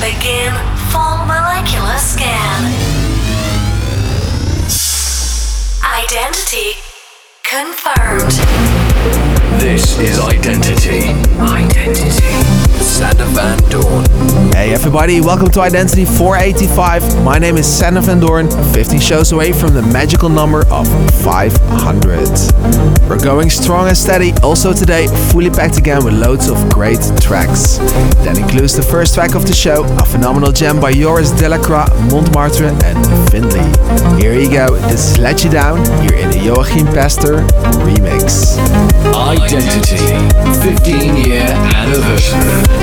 Begin full molecular scan. Identity confirmed. This is Identity. Identity. Sander Van. Hey everybody, welcome to Identity 485. My name is Sander Van Doorn, 15 shows away from the magical number of 500. We're going strong and steady, also today fully packed again with loads of great tracks. That includes the first track of the show, a phenomenal gem by Joris Delacroix, Montmartre and Findlay. Here you go, this is Let You Down, here in Joachim Pastor remix. Identity 15 year anniversary.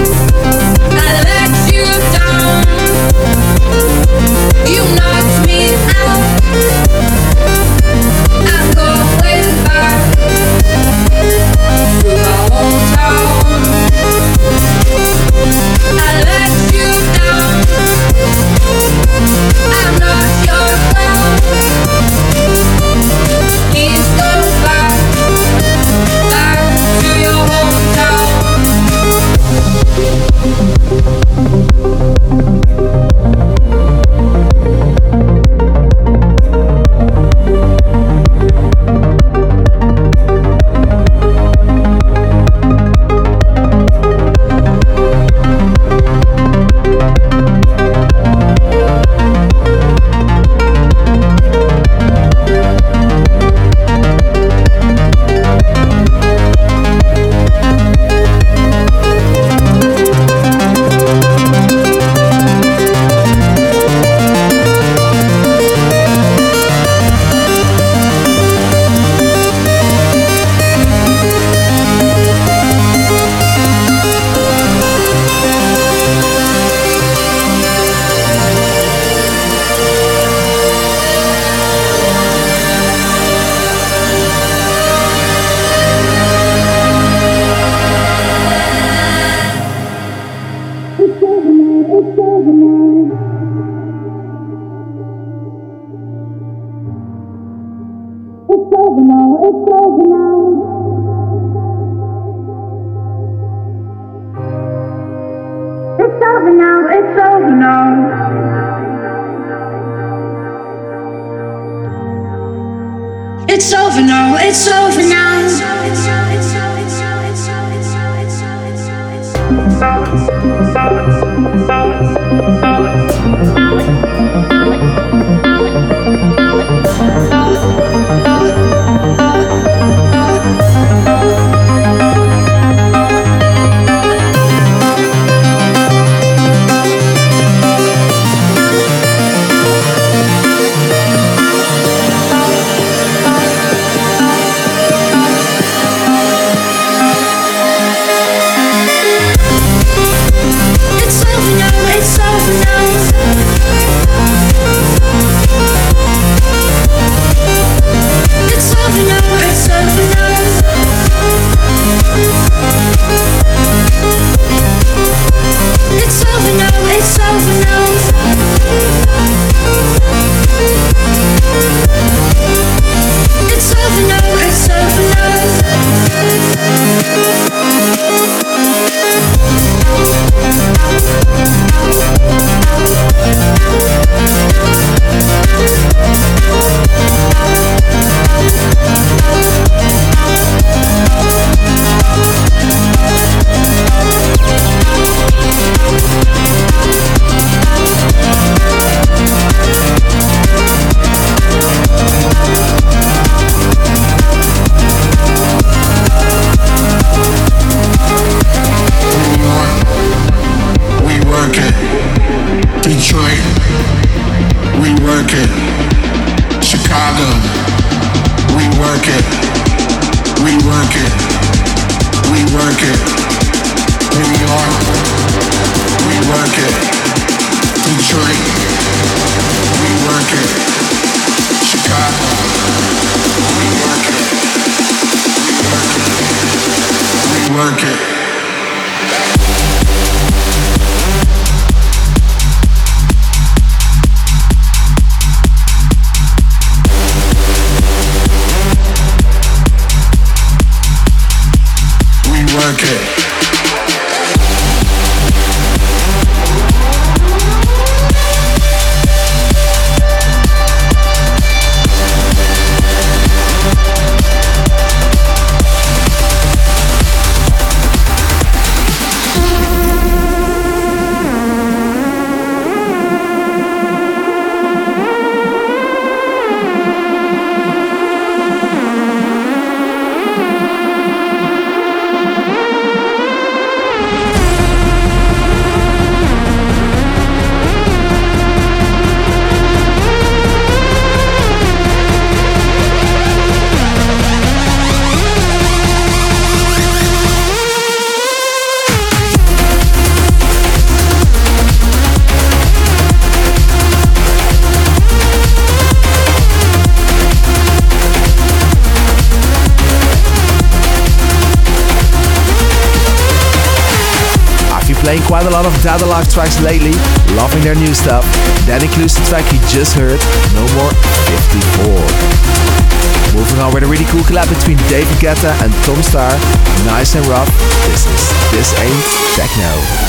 Of tracks lately, loving their new stuff. That includes the track you just heard, No More 54. Moving on with a really cool collab between David Guetta and Tom Staar, Nice and Rough. This is This Ain't Techno.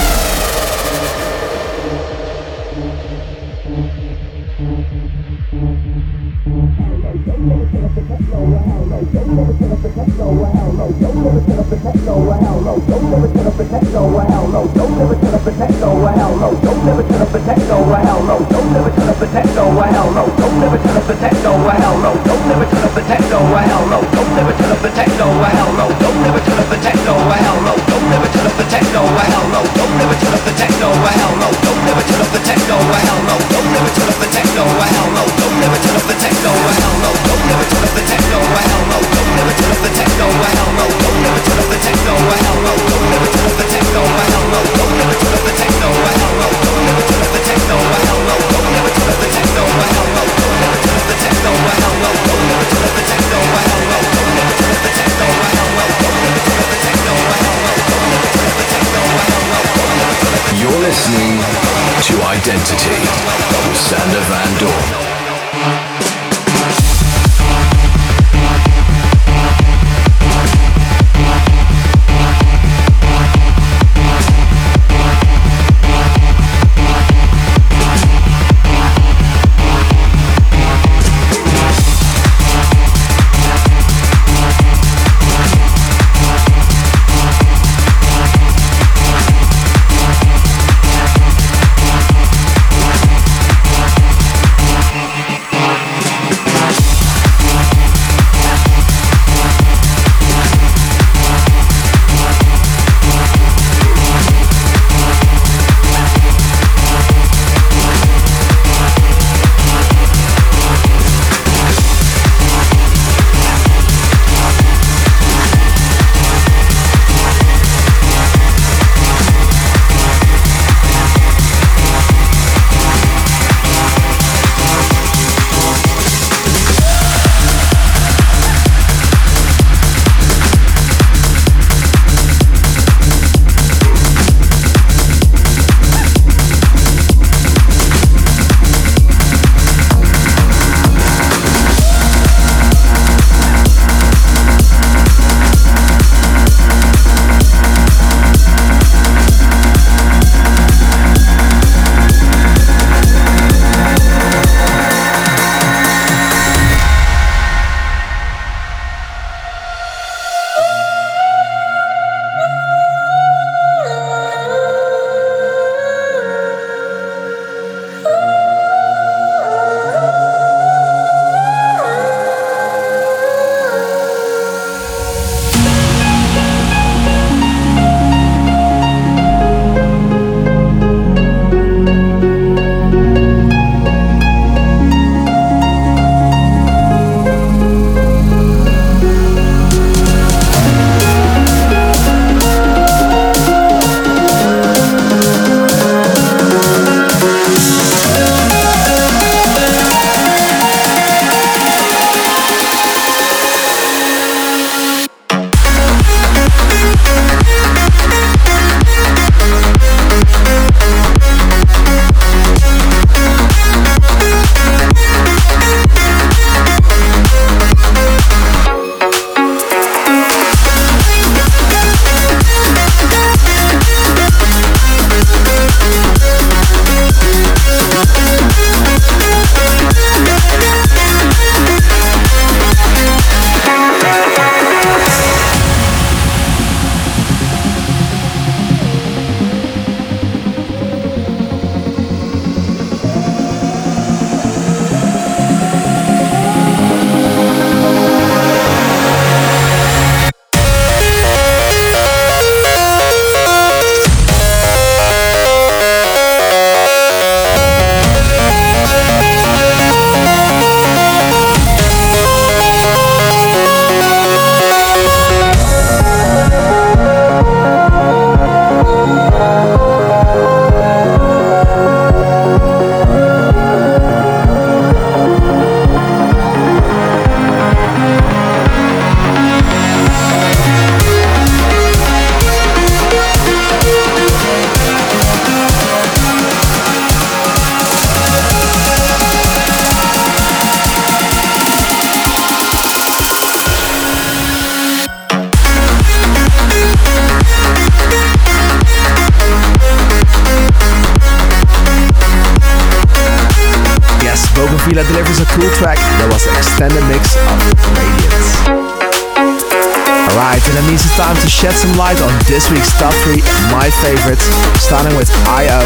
this week's top three my favorites, starting with IO,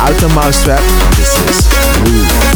Out the Mau5trap. This is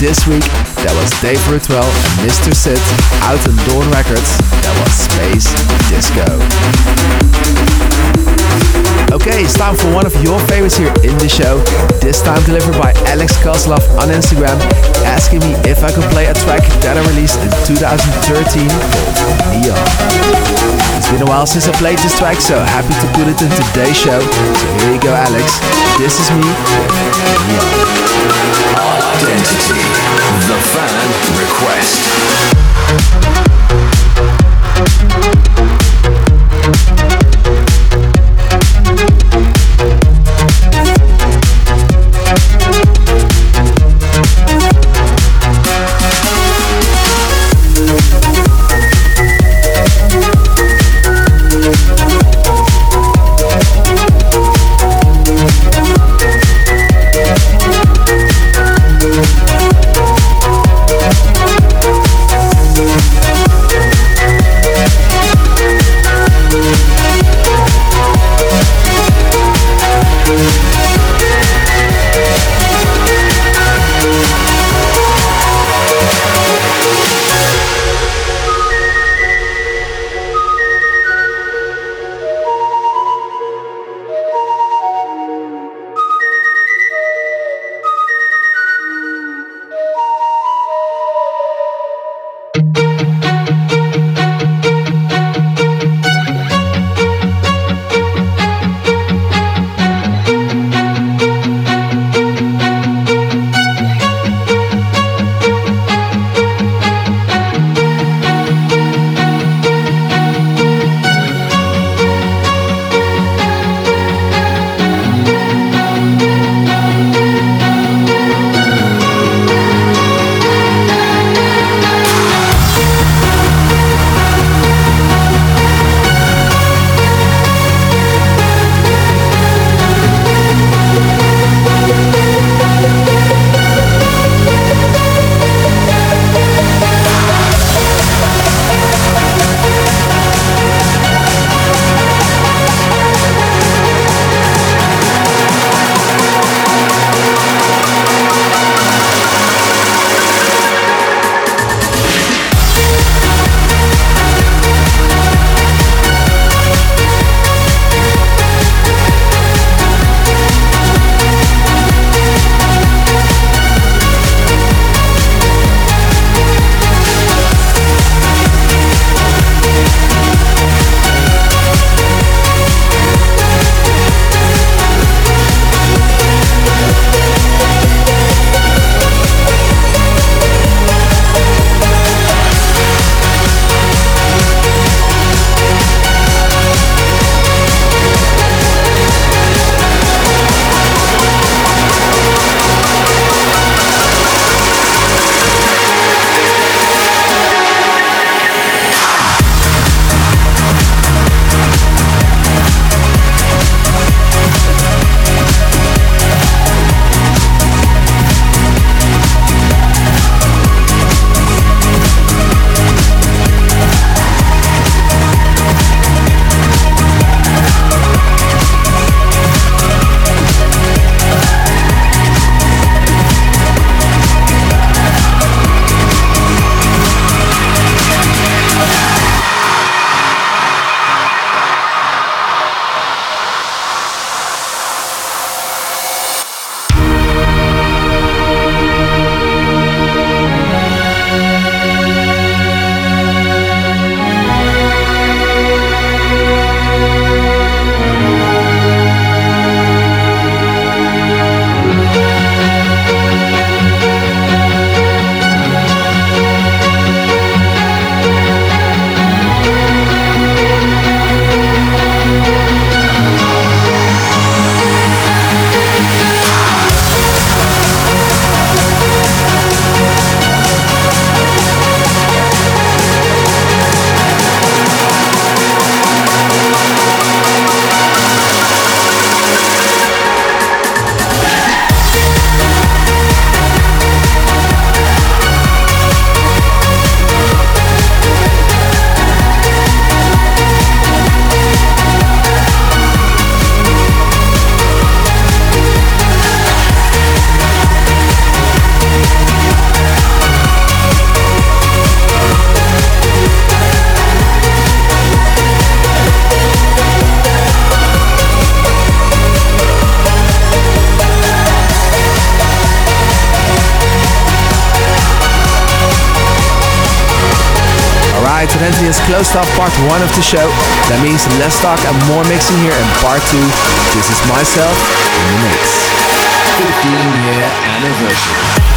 this week, that was Dave Ruthwell and Mr. Sid out on Doorn Records, that was Space Disco. Okay, it's time for one of your favorites here in the show. This time delivered by Alex Kozlov on Instagram, asking me if I could play a track that I released in 2013 called Neon. It's been a while since I played this track, so happy to put it in today's show. So here you go, Alex. This is me. Identity. The fan request. Closed off part one of the show. That means less talk and more mixing here in part two. This is myself in the mix. 15 year anniversary.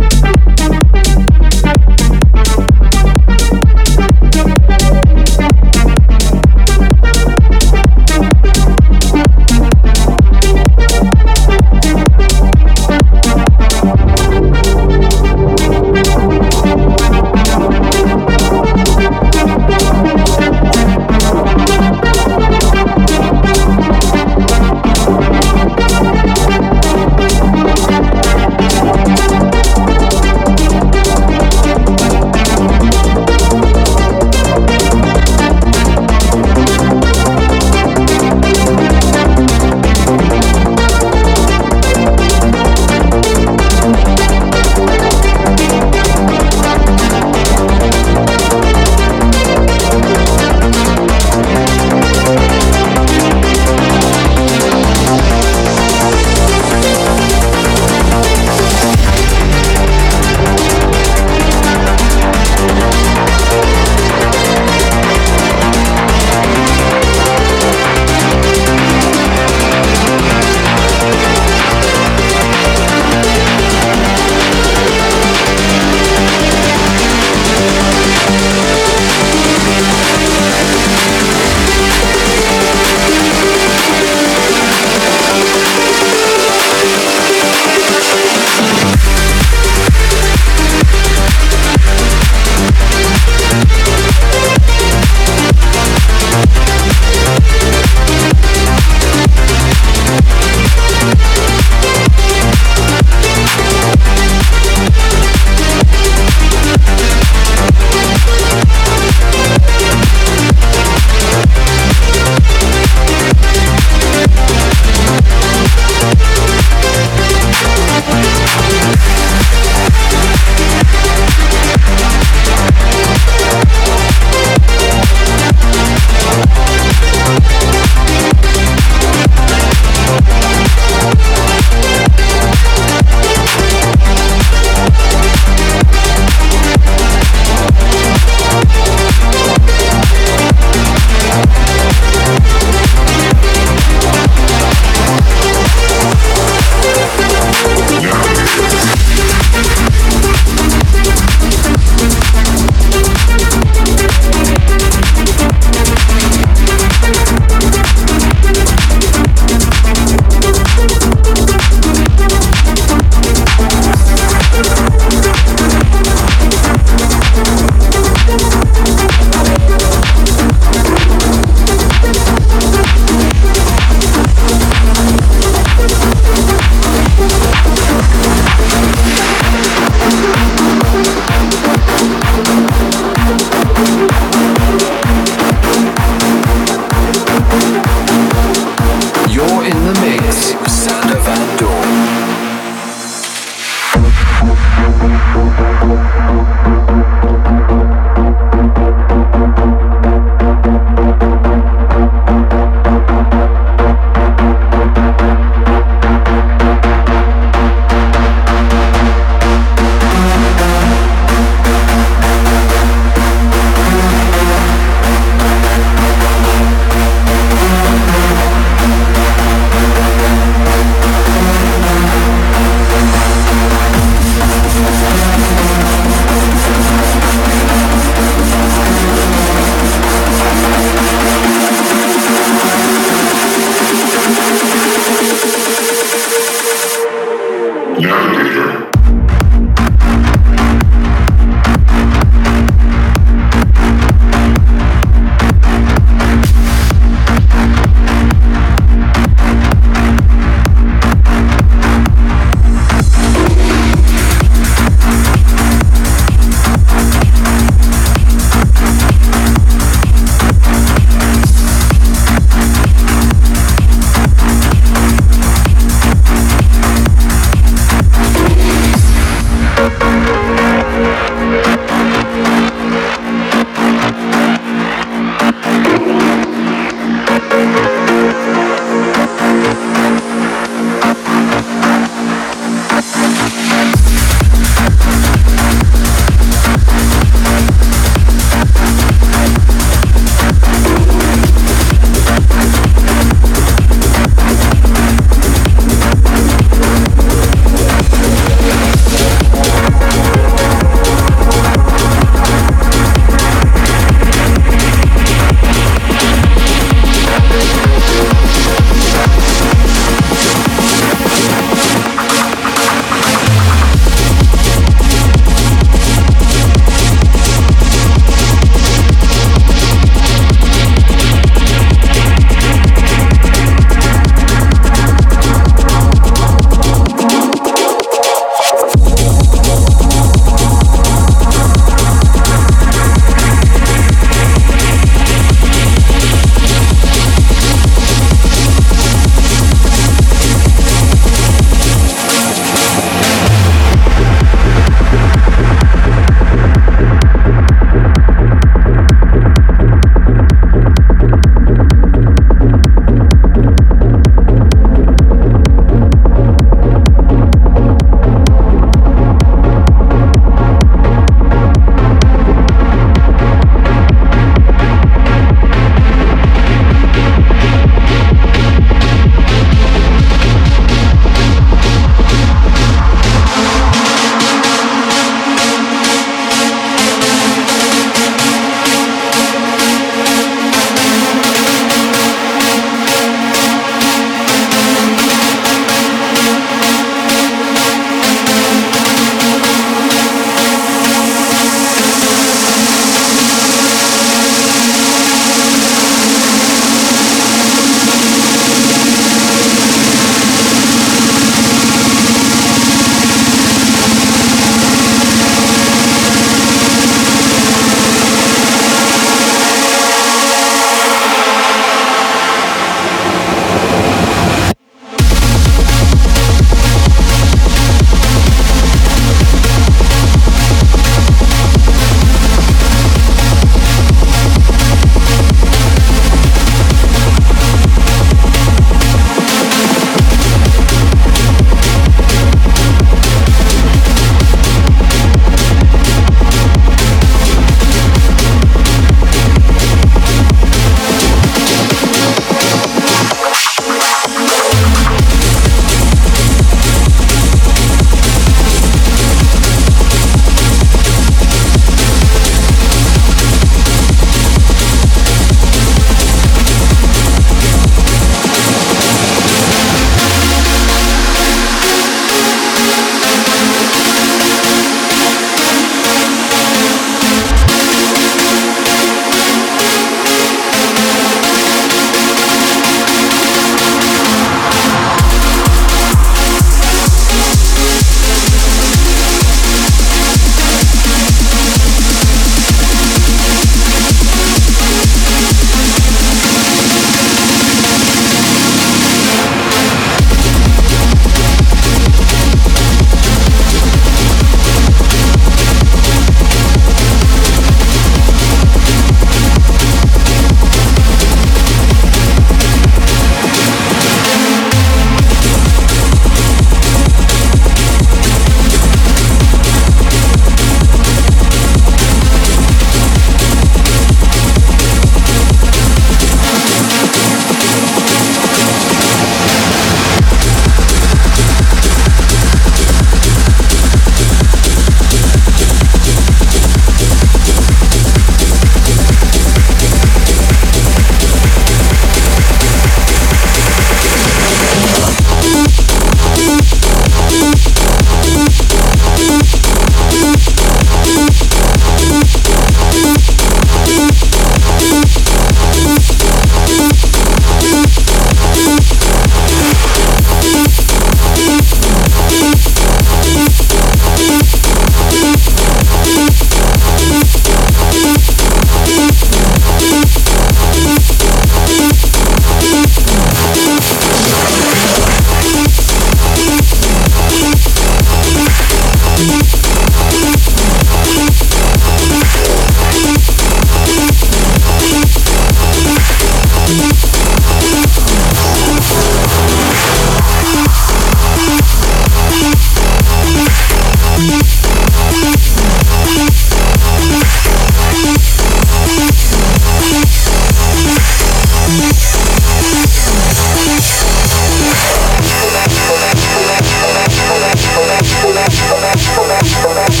Música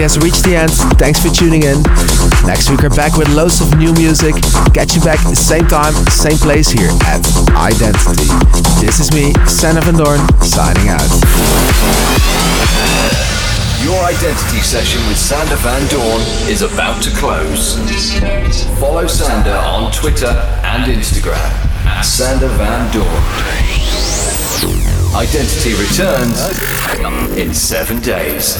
Identity has reached the end. Thanks for tuning in. Next week we're back with loads of new music. Catch you back same time, same place here at Identity. This is me, Sander Van Doorn, signing out. Your identity session with Sander Van Doorn is about to close. Follow Sander on Twitter and Instagram at Sander Van Doorn. Identity returns in seven days.